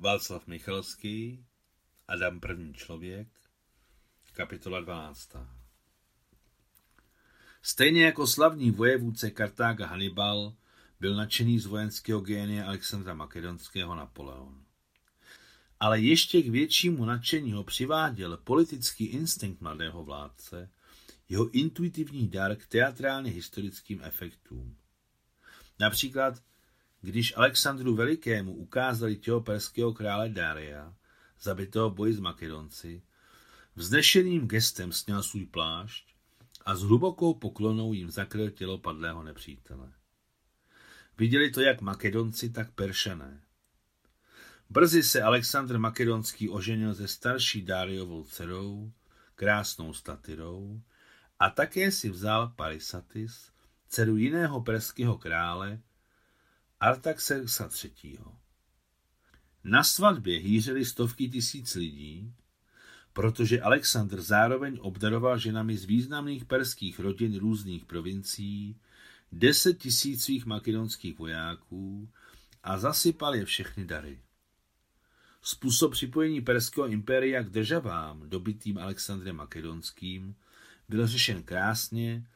Václav Michalský, Adam první člověk, kapitola 12. Stejně jako slavný vojevůdce Kartága Hannibal byl nadšený z vojenského génia Alexandra Makedonského Napoleon. Ale ještě k většímu nadšení ho přiváděl politický instinkt mladého vládce, jeho intuitivní dar k teatrálně historickým efektům. Například, když Alexandru Velikému ukázali těho perského krále Daria, zabitého boji s Makedonci, vznešeným gestem sněl svůj plášť a s hlubokou poklonou jim zakryl tělo padlého nepřítele. Viděli to jak Makedonci, tak Peršané. Brzy se Alexandr Makedonský oženil se starší Dáriovou dcerou, krásnou statyrou, a také si vzal Parisatis, dceru jiného perského krále, Artaxerxa III. Na svatbě hýřeli stovky tisíc lidí, protože Alexandr zároveň obdaroval ženami z významných perských rodin různých provincií deset tisíc svých makedonských vojáků a zasypal je všechny dary. Způsob připojení Perského impéria k državám, dobitým Alexandrem Makedonským, byl řešen krásně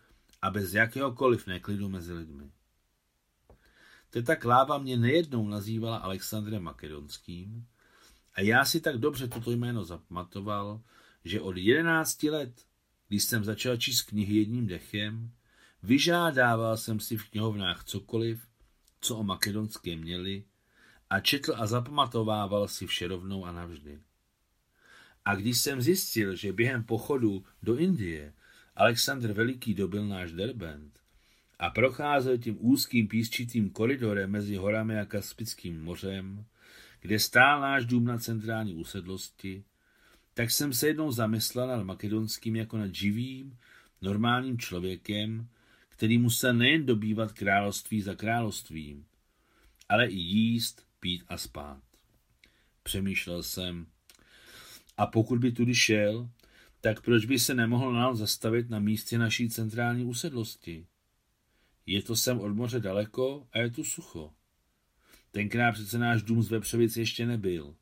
a bez jakéhokoliv neklidu mezi lidmi. Teta Kláva mě nejednou nazývala Alexandrem Makedonským a já si tak dobře toto jméno zapamatoval, že od jedenácti let, když jsem začal číst knihy jedním dechem, vyžádával jsem si v knihovnách cokoliv, co o makedonské měli, a četl a zapamatovával si vše rovnou a navždy. A když jsem zjistil, že během pochodu do Indie Alexandr Veliký dobil náš Derbent a procházel tím úzkým písčitým koridorem mezi horami a Kaspickým mořem, kde stál náš dům na centrální úsedlosti, tak jsem se jednou zamyslel nad makedonským jako nad živým, normálním člověkem, který musel nejen dobývat království za královstvím, ale i jíst, pít a spát. Přemýšlel jsem, a pokud by tudy šel, tak proč by se nemohl nám zastavit na místě naší centrální usedlosti? Je to sem od moře daleko a je tu sucho. Tenkrát přece náš dům z Vepřovic ještě nebyl.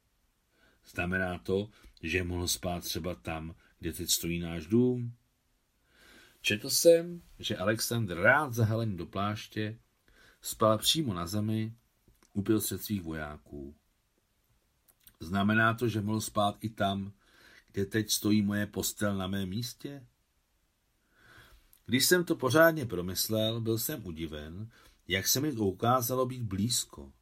Znamená to, že mohl spát třeba tam, kde teď stojí náš dům? Četl jsem, že Alexandr rád zahalen do pláště spal přímo na zemi, uprostřed svých vojáků. Znamená to, že mohl spát i tam, kde teď stojí moje postel na mém místě? Když jsem to pořádně promyslel, byl jsem udiven, jak se mi to ukázalo být blízko.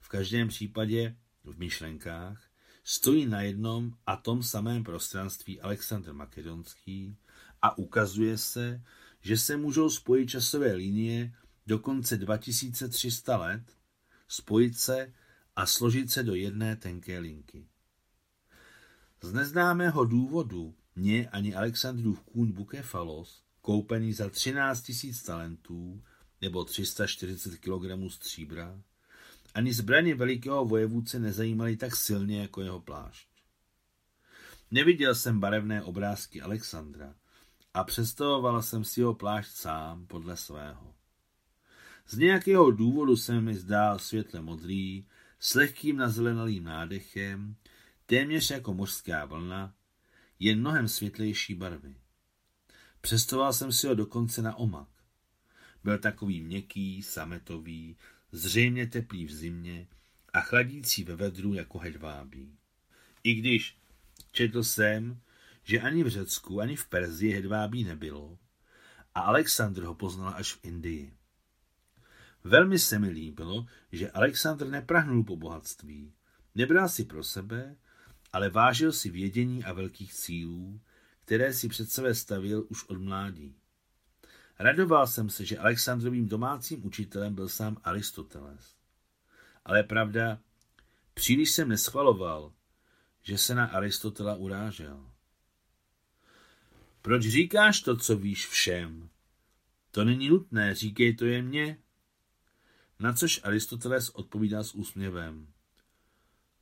V každém případě, v myšlenkách, stojí na jednom a tom samém prostranství Alexandr Makedonský a ukazuje se, že se můžou spojit časové linie dokonce 2300 let, spojit se a složit se do jedné tenké linky. Z neznámého důvodu mě ani Alexandrův kůň Bukefalos, koupený za 13 000 talentů nebo 340 kg stříbra, ani zbraně velikého vojevůdce nezajímaly tak silně jako jeho plášť. Neviděl jsem barevné obrázky Alexandra a představoval jsem si jeho plášť sám podle svého. Z nějakého důvodu se mi zdál světle modrý, s lehkým nazelenalým nádechem, téměř jako mořská vlna, jen mnohem světlejší barvy. Přestoval jsem si ho dokonce na omak. Byl takový měkký, sametový, zřejmě teplý v zimě a chladící ve vedru jako hedvábí. I když četl jsem, že ani v Řecku, ani v Perzii hedvábí nebylo a Alexandr ho poznal až v Indii. Velmi se mi líbilo, že Alexandr neprahnul po bohatství. Nebral si pro sebe, ale vážil si vědění a velkých cílů, které si před sebe stavil už od mládí. Radoval jsem se, že Alexandrovým domácím učitelem byl sám Aristoteles. Ale pravda, příliš jsem neschvaloval, že se na Aristotela urážel. Proč říkáš to, co víš všem? To není nutné, říkej to jen mně. Na což Aristoteles odpovídá s úsměvem.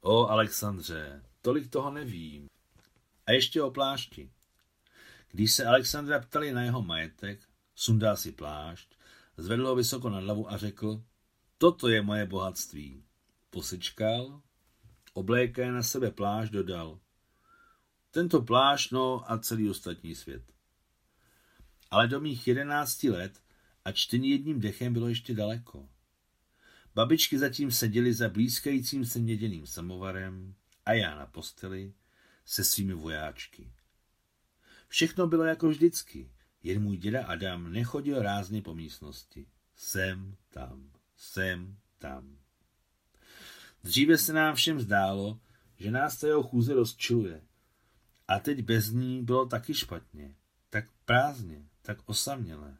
O, Alexandře, tolik toho nevím. A ještě o plášti. Když se Alexandra ptali na jeho majetek, sundal si plášť, zvedl ho vysoko nad hlavu a řekl, toto je moje bohatství. Posečkal Oblékaje na sebe pláž dodal. Tento pláž, no a celý ostatní svět. Ale do mých jedenácti let a čtení jedním dechem bylo ještě daleko. Babičky zatím seděly za blízkajícím se měděným samovarem a já na posteli se svými vojáčky. Všechno bylo jako vždycky, jen můj děda Adam nechodil rázně po místnosti. Sem, tam, sem, tam. Dříve se nám všem zdálo, že nás ta jeho chůze rozčiluje. A teď bez ní bylo taky špatně, tak prázdně, tak osamělé.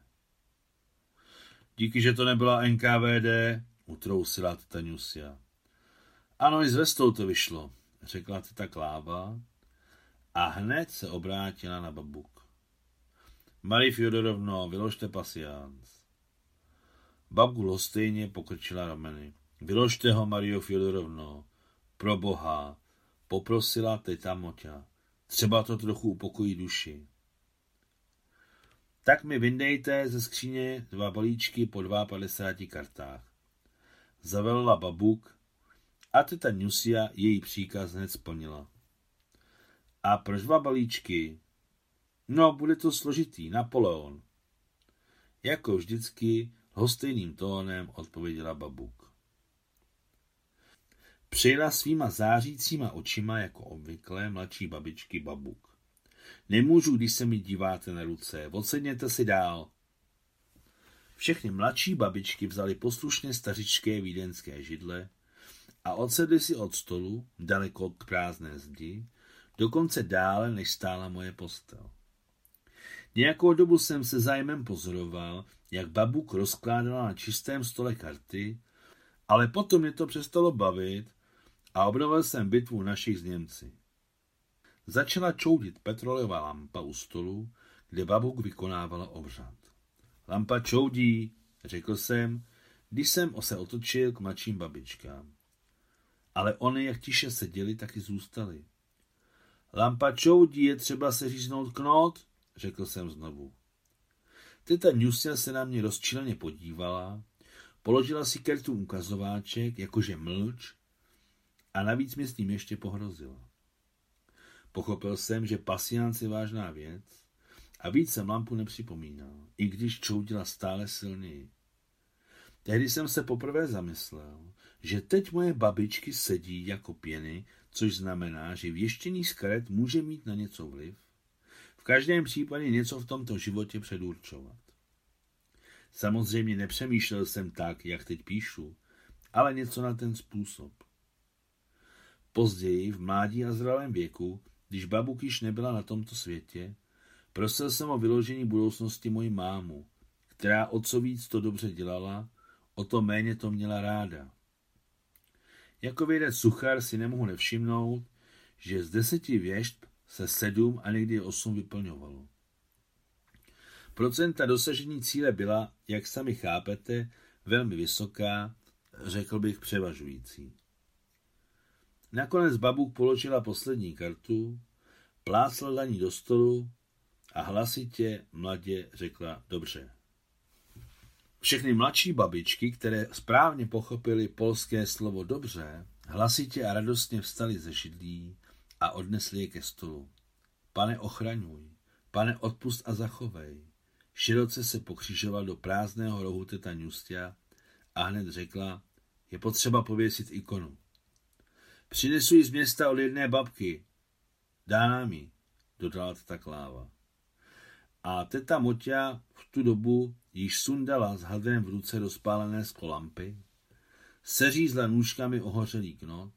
Díky, že to nebyla NKVD, utrousila teta Nusia. Ano, i s vestou to vyšlo, řekla teta Kláva a hned se obrátila na babuk. Marie Fjodorovno, vyložte pasiánc. Babku lostejně pokrčila rameny. Vyložte ho, Mario Fjodorovno. Pro boha, poprosila teta Moťa. Třeba to trochu upokojí duši. Tak mi vyndejte ze skříně dva balíčky po 52 kartách. Zavelila babuk a teta Nusia její příkaz hned splnila. A proč dva balíčky? No, bude to složitý, Napoleon. Jako vždycky hostejným tónem odpověděla babuk. Přijela svýma zářícíma očima jako obvykle mladší babičky babuk. Nemůžu, když se mi díváte na ruce, oceněte si dál. Všechny mladší babičky vzali poslušně stařičké vídenské židle a odsedli si od stolu, daleko k prázdné zdi, dokonce dále, než stála moje postel. Nějakou dobu jsem se zájmem pozoroval, jak babuk rozkládala na čistém stole karty, ale potom mě to přestalo bavit a obnovil jsem bitvu našich s Němci. Začala čoudit petrolejová lampa u stolu, kde babuk vykonávala obřad. Lampa čoudí, řekl jsem, když jsem se otočil k mladším babičkám. Ale oni, jak tiše seděli, taky zůstali. Lampa čoudí, je třeba se říznout knot, řekl jsem znovu. Teta Nusia se na mě rozčileně podívala, položila si kartu ukazováček, jakože mlč, a navíc mi s tím ještě pohrozila. Pochopil jsem, že pasiánc je vážná věc a víc jsem lampu nepřipomínal, i když čoudila stále silněji. Tehdy jsem se poprvé zamyslel, že teď moje babičky sedí jako pěny, což znamená, že věštění z karet může mít na něco vliv v každém případě něco v tomto životě předurčovat. Samozřejmě nepřemýšlel jsem tak, jak teď píšu, ale něco na ten způsob. Později, v mládí a zralém věku, když babuk již nebyla na tomto světě, prosil jsem o vyložení budoucnosti moji mámu, která o co víc to dobře dělala, o to méně to měla ráda. Jako vědec suchar si nemohu nevšimnout, že z deseti věšt se sedm a někdy osm vyplňovalo. Procenta dosažení cíle byla, jak sami chápete, velmi vysoká, řekl bych převažující. Nakonec babuk položila poslední kartu, plácla daní do stolu a hlasitě mladě řekla dobře. Všechny mladší babičky, které správně pochopily polské slovo dobře, hlasitě a radostně vstali ze židlí a odnesli je ke stolu. Pane ochraňuj, pane odpust a zachovej. Široce se pokřižoval do prázdného rohu teta Nustia a hned řekla, je potřeba pověsit ikonu. Přinesu ji z města od jedné babky. Dá nám ji, dodala teta Kláva. A teta Moťa v tu dobu již sundala s hadrem v ruce rozpálené skolampy, seřízla nůžkami ohořelý knot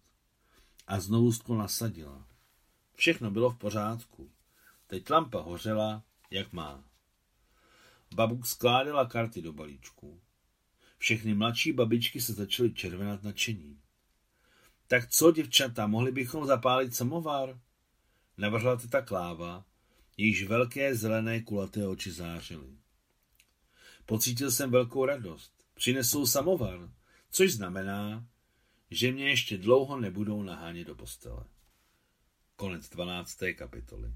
a znovu sklo nasadila. Všechno bylo v pořádku. Teď lampa hořela, jak má. Babuk skládala karty do balíčku. Všechny mladší babičky se začaly červenat nadšení. Tak co, děvčata, mohli bychom zapálit samovar? Navrhla teta Kláva, jejíž velké zelené kulaté oči zářily. Pocítil jsem velkou radost. Přinesou samovar, což znamená, že mě ještě dlouho nebudou nahánět do postele. Konec 12. kapitoly.